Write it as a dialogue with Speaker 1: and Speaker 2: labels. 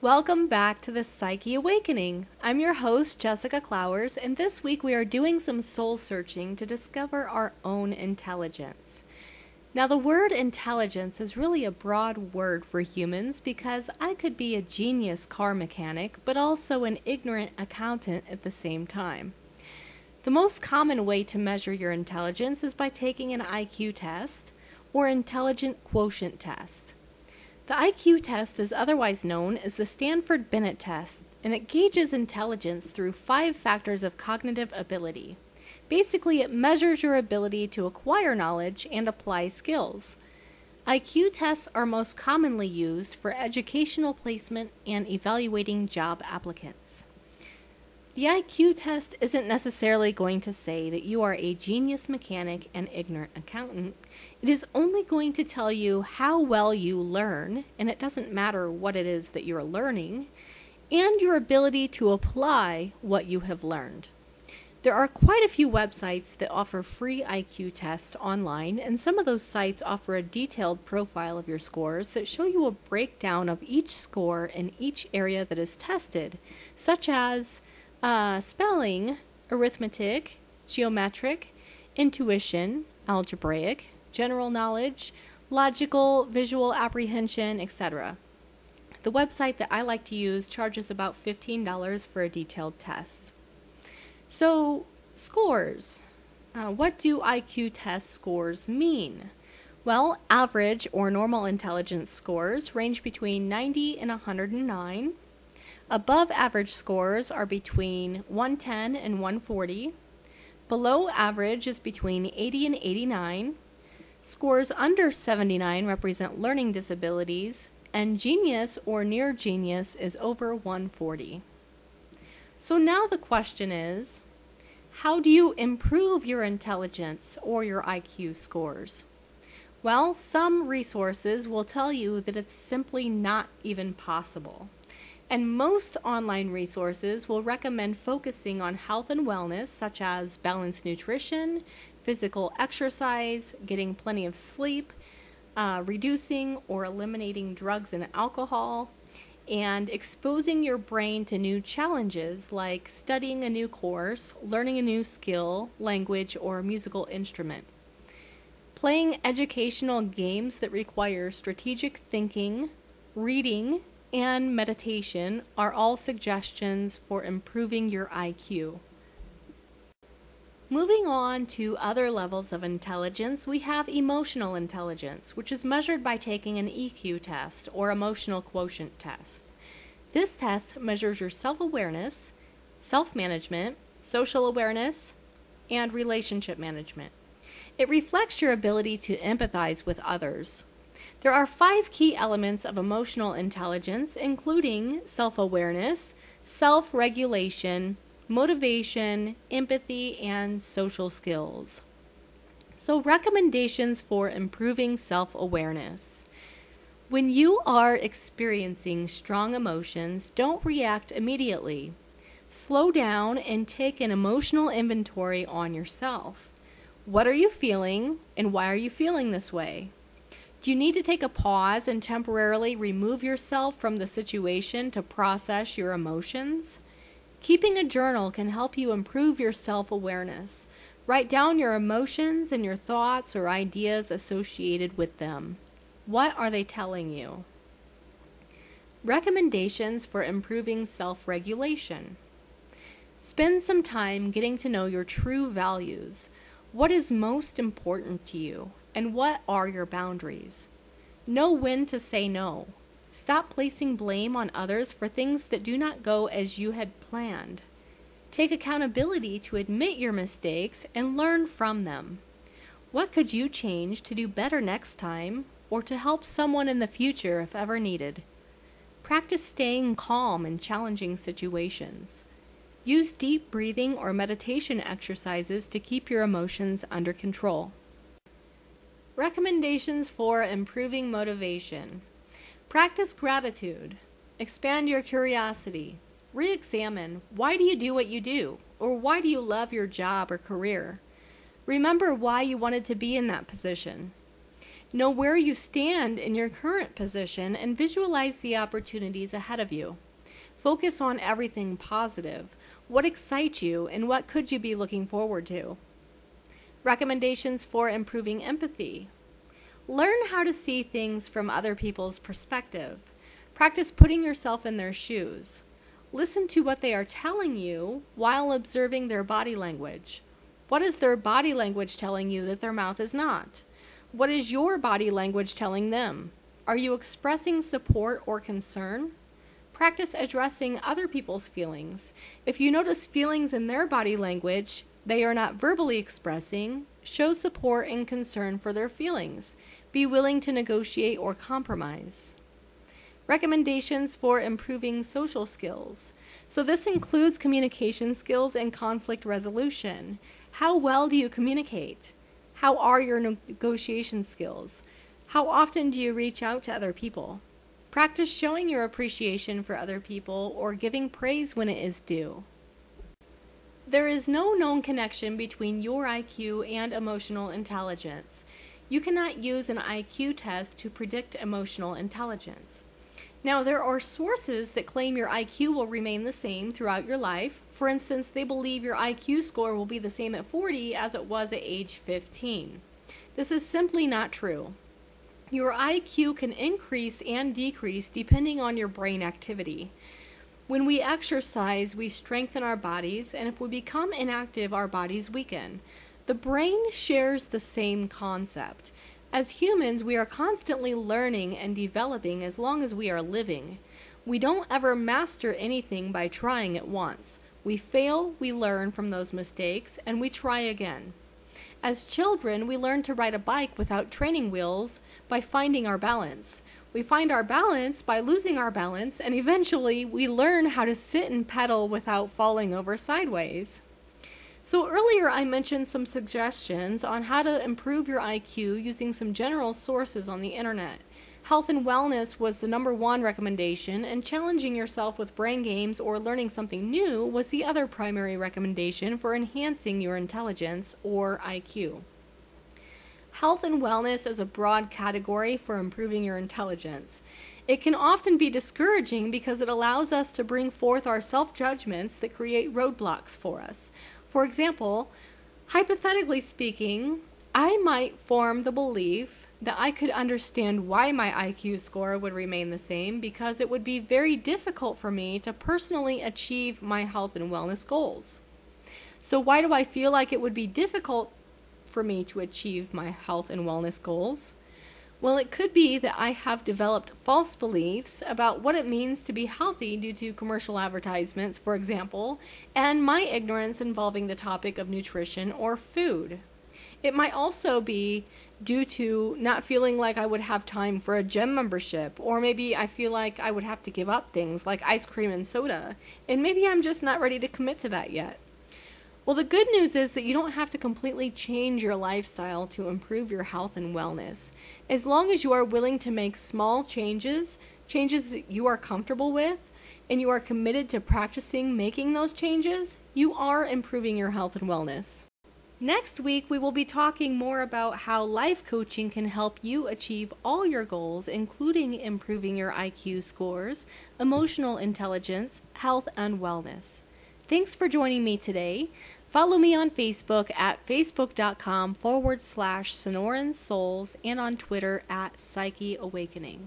Speaker 1: Welcome back to the Psyche Awakening. I'm your host, Jessica Clowers, and this week we are doing some soul searching to discover our own intelligence. Now, the word intelligence is really a broad word for humans because I could be a genius car mechanic, but also an ignorant accountant at the same time. The most common way to measure your intelligence is by taking an IQ test or intelligent quotient test. The IQ test is otherwise known as the Stanford Binet test, and it gauges intelligence through five factors of cognitive ability. Basically, it measures your ability to acquire knowledge and apply skills. IQ tests are most commonly used for educational placement and evaluating job applicants. The IQ test isn't necessarily going to say that you are a genius mechanic and ignorant accountant. It is only going to tell you how well you learn, and it doesn't matter what it is that you're learning, and your ability to apply what you have learned. There are quite a few websites that offer free IQ tests online, and some of those sites offer a detailed profile of your scores that show you a breakdown of each score in each area that is tested, such as uh, spelling, arithmetic, geometric, intuition, algebraic, general knowledge, logical, visual apprehension, etc. The website that I like to use charges about $15 for a detailed test. So, scores. Uh, what do IQ test scores mean? Well, average or normal intelligence scores range between 90 and 109. Above average scores are between 110 and 140. Below average is between 80 and 89. Scores under 79 represent learning disabilities, and genius or near genius is over 140. So now the question is how do you improve your intelligence or your IQ scores? Well, some resources will tell you that it's simply not even possible. And most online resources will recommend focusing on health and wellness, such as balanced nutrition, physical exercise, getting plenty of sleep, uh, reducing or eliminating drugs and alcohol, and exposing your brain to new challenges like studying a new course, learning a new skill, language, or musical instrument. Playing educational games that require strategic thinking, reading, and meditation are all suggestions for improving your IQ. Moving on to other levels of intelligence, we have emotional intelligence, which is measured by taking an EQ test or emotional quotient test. This test measures your self awareness, self management, social awareness, and relationship management. It reflects your ability to empathize with others, there are five key elements of emotional intelligence, including self awareness, self regulation, motivation, empathy, and social skills. So, recommendations for improving self awareness. When you are experiencing strong emotions, don't react immediately. Slow down and take an emotional inventory on yourself. What are you feeling, and why are you feeling this way? Do you need to take a pause and temporarily remove yourself from the situation to process your emotions? Keeping a journal can help you improve your self awareness. Write down your emotions and your thoughts or ideas associated with them. What are they telling you? Recommendations for improving self regulation. Spend some time getting to know your true values. What is most important to you? And what are your boundaries? Know when to say no. Stop placing blame on others for things that do not go as you had planned. Take accountability to admit your mistakes and learn from them. What could you change to do better next time or to help someone in the future if ever needed? Practice staying calm in challenging situations. Use deep breathing or meditation exercises to keep your emotions under control. Recommendations for improving motivation practice gratitude, expand your curiosity, re examine why do you do what you do, or why do you love your job or career. Remember why you wanted to be in that position. Know where you stand in your current position and visualize the opportunities ahead of you. Focus on everything positive. What excites you and what could you be looking forward to? Recommendations for improving empathy. Learn how to see things from other people's perspective. Practice putting yourself in their shoes. Listen to what they are telling you while observing their body language. What is their body language telling you that their mouth is not? What is your body language telling them? Are you expressing support or concern? Practice addressing other people's feelings. If you notice feelings in their body language they are not verbally expressing, show support and concern for their feelings. Be willing to negotiate or compromise. Recommendations for improving social skills. So, this includes communication skills and conflict resolution. How well do you communicate? How are your negotiation skills? How often do you reach out to other people? Practice showing your appreciation for other people or giving praise when it is due. There is no known connection between your IQ and emotional intelligence. You cannot use an IQ test to predict emotional intelligence. Now, there are sources that claim your IQ will remain the same throughout your life. For instance, they believe your IQ score will be the same at 40 as it was at age 15. This is simply not true. Your IQ can increase and decrease depending on your brain activity. When we exercise, we strengthen our bodies, and if we become inactive, our bodies weaken. The brain shares the same concept. As humans, we are constantly learning and developing as long as we are living. We don't ever master anything by trying it once. We fail, we learn from those mistakes, and we try again. As children, we learn to ride a bike without training wheels by finding our balance. We find our balance by losing our balance, and eventually we learn how to sit and pedal without falling over sideways. So earlier I mentioned some suggestions on how to improve your IQ using some general sources on the internet. Health and wellness was the number one recommendation, and challenging yourself with brain games or learning something new was the other primary recommendation for enhancing your intelligence or IQ. Health and wellness is a broad category for improving your intelligence. It can often be discouraging because it allows us to bring forth our self judgments that create roadblocks for us. For example, hypothetically speaking, I might form the belief that I could understand why my IQ score would remain the same because it would be very difficult for me to personally achieve my health and wellness goals. So, why do I feel like it would be difficult for me to achieve my health and wellness goals? Well, it could be that I have developed false beliefs about what it means to be healthy due to commercial advertisements, for example, and my ignorance involving the topic of nutrition or food. It might also be due to not feeling like I would have time for a gym membership, or maybe I feel like I would have to give up things like ice cream and soda, and maybe I'm just not ready to commit to that yet. Well, the good news is that you don't have to completely change your lifestyle to improve your health and wellness. As long as you are willing to make small changes, changes that you are comfortable with, and you are committed to practicing making those changes, you are improving your health and wellness. Next week, we will be talking more about how life coaching can help you achieve all your goals, including improving your IQ scores, emotional intelligence, health, and wellness. Thanks for joining me today. Follow me on Facebook at facebook.com forward slash Sonoran Souls and on Twitter at Psyche Awakening.